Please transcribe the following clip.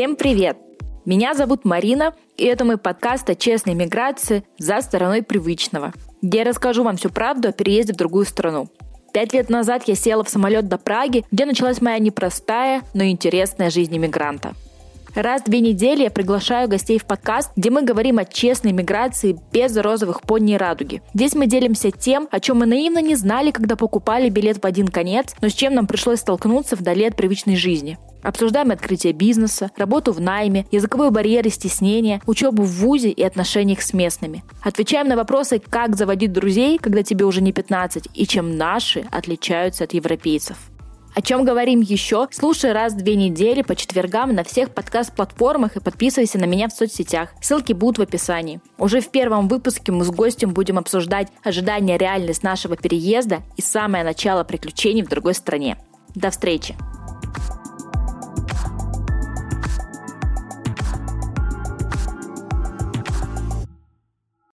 Всем привет! Меня зовут Марина, и это мой подкаст о честной миграции за стороной привычного, где я расскажу вам всю правду о переезде в другую страну. Пять лет назад я села в самолет до Праги, где началась моя непростая, но интересная жизнь иммигранта. Раз в две недели я приглашаю гостей в подкаст, где мы говорим о честной миграции без розовых пони и радуги. Здесь мы делимся тем, о чем мы наивно не знали, когда покупали билет в один конец, но с чем нам пришлось столкнуться вдали от привычной жизни. Обсуждаем открытие бизнеса, работу в найме, языковые барьеры стеснения, учебу в ВУЗе и отношениях с местными. Отвечаем на вопросы, как заводить друзей, когда тебе уже не 15, и чем наши отличаются от европейцев. О чем говорим еще? Слушай раз в две недели по четвергам на всех подкаст-платформах и подписывайся на меня в соцсетях. Ссылки будут в описании. Уже в первом выпуске мы с гостем будем обсуждать ожидания реальность нашего переезда и самое начало приключений в другой стране. До встречи!